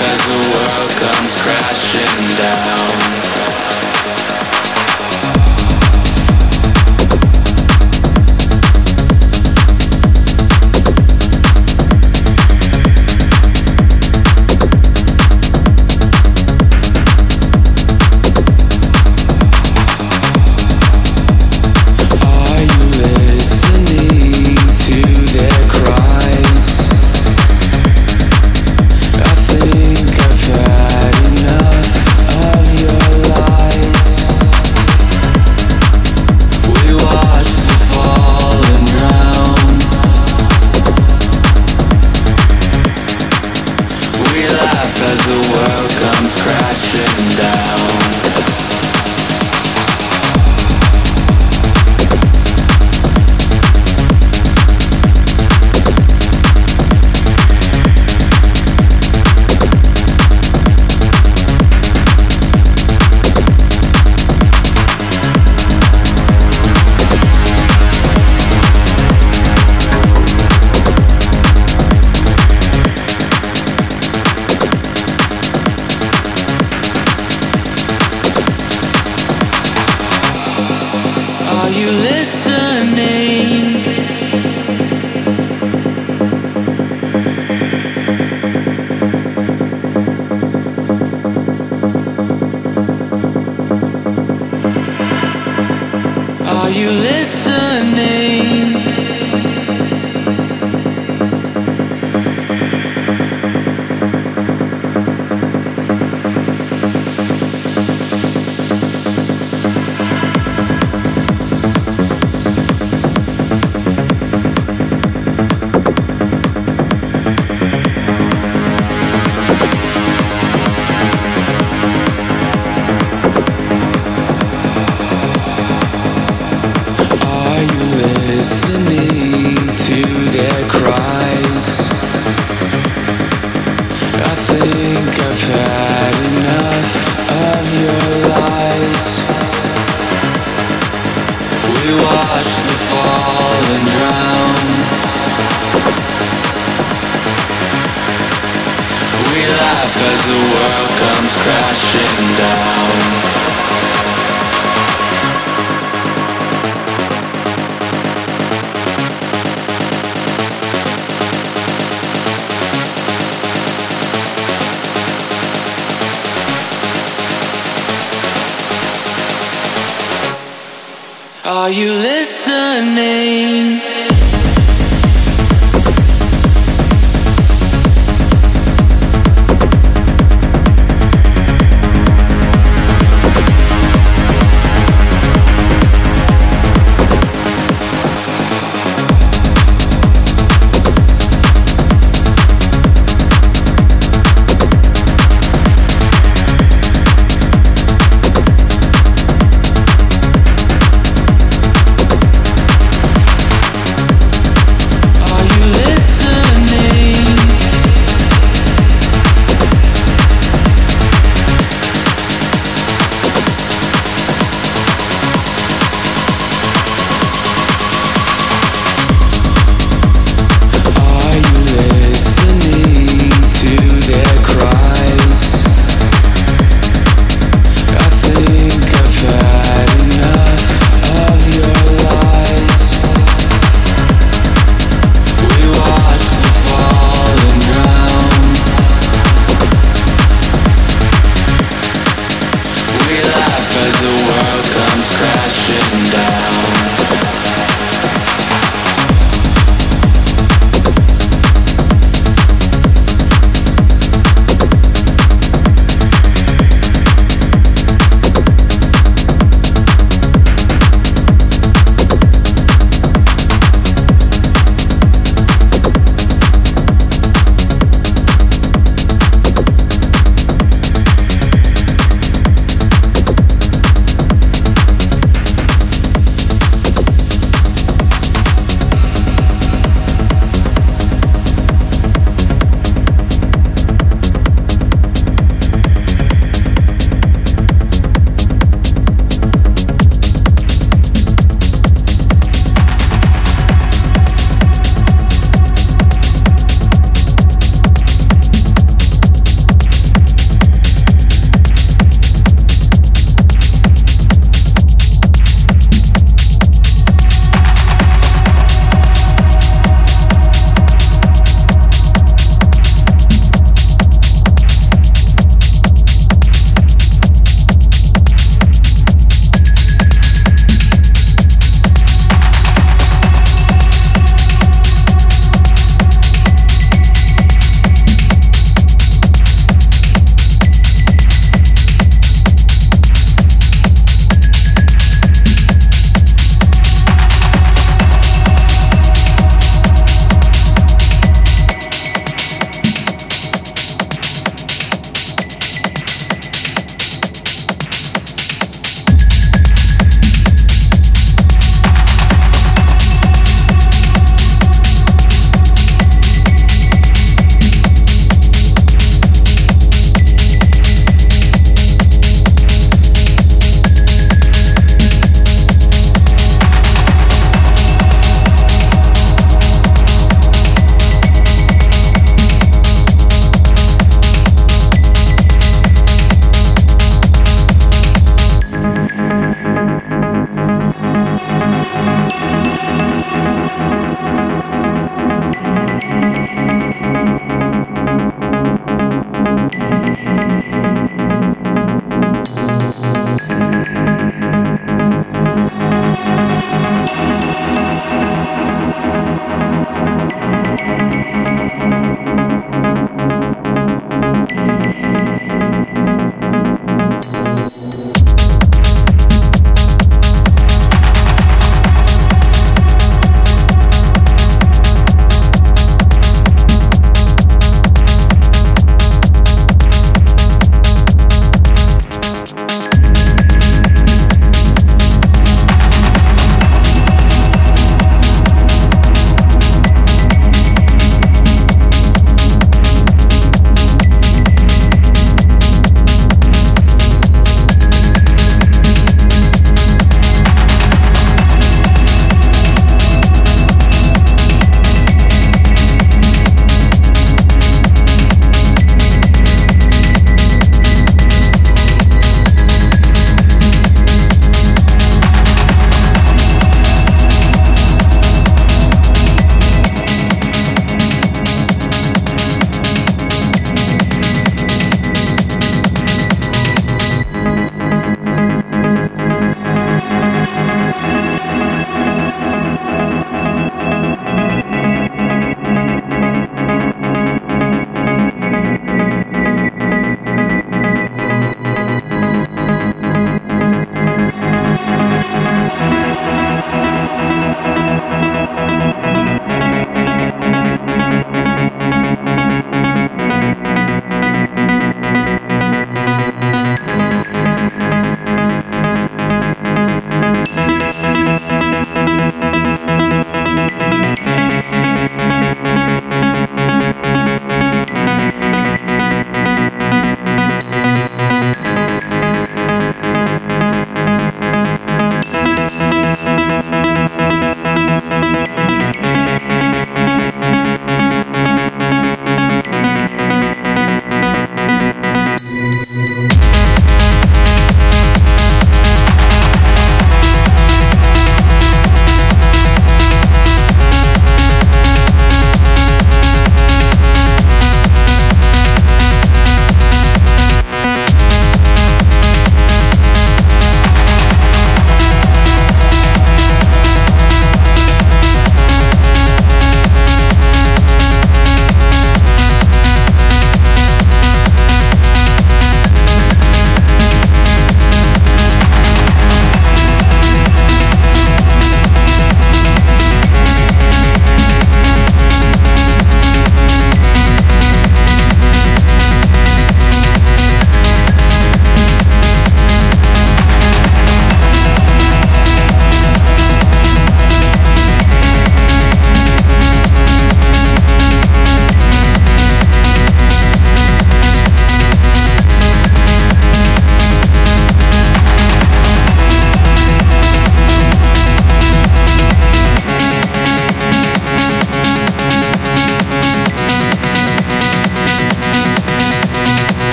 as the world comes crashing down.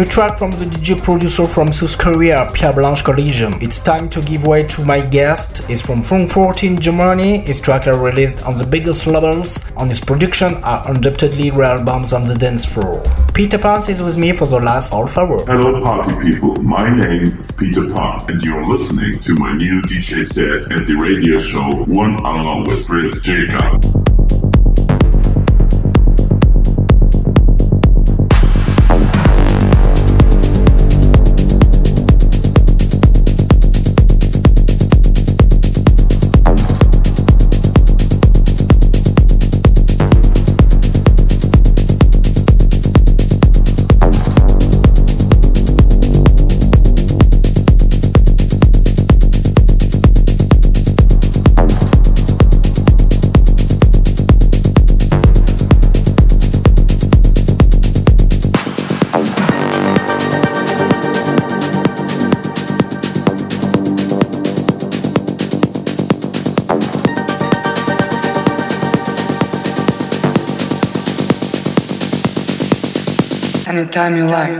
New track from the DJ producer from South Korea, Pierre Blanche Collision. It's time to give way to my guest. He's from Frankfurt in Germany. His tracks are released on the biggest labels. On his production are undoubtedly real bombs on the dance floor. Peter Pan is with me for the last half hour. Hello, party people. My name is Peter Pan, and you're listening to my new DJ set at the radio show One Hour with Chris Jacob. Anytime you like.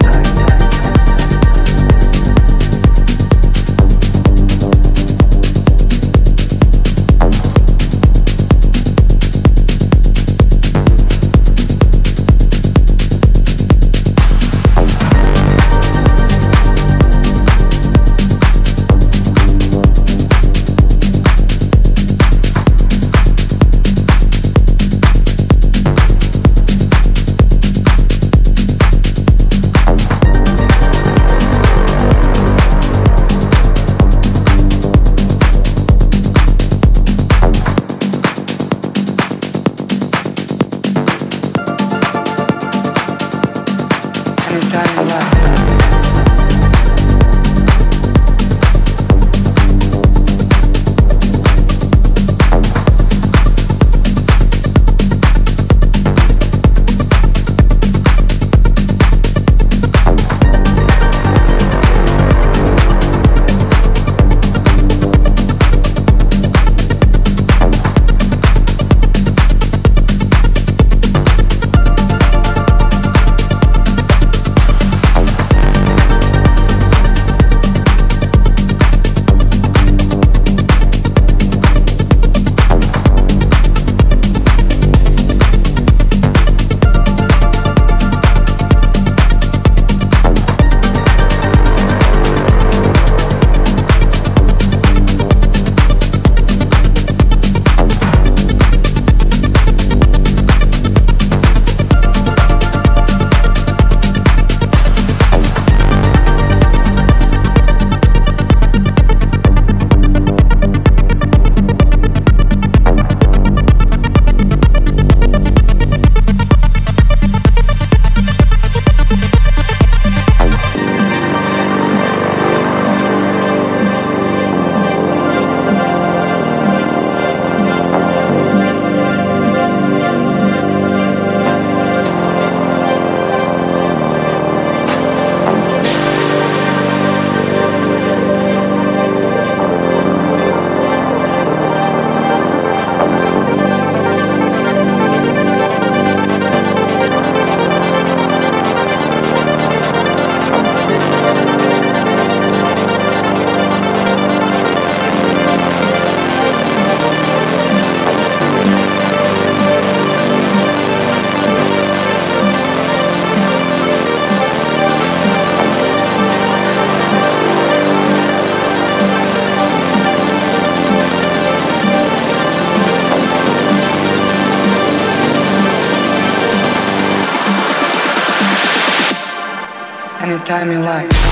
Anytime you like.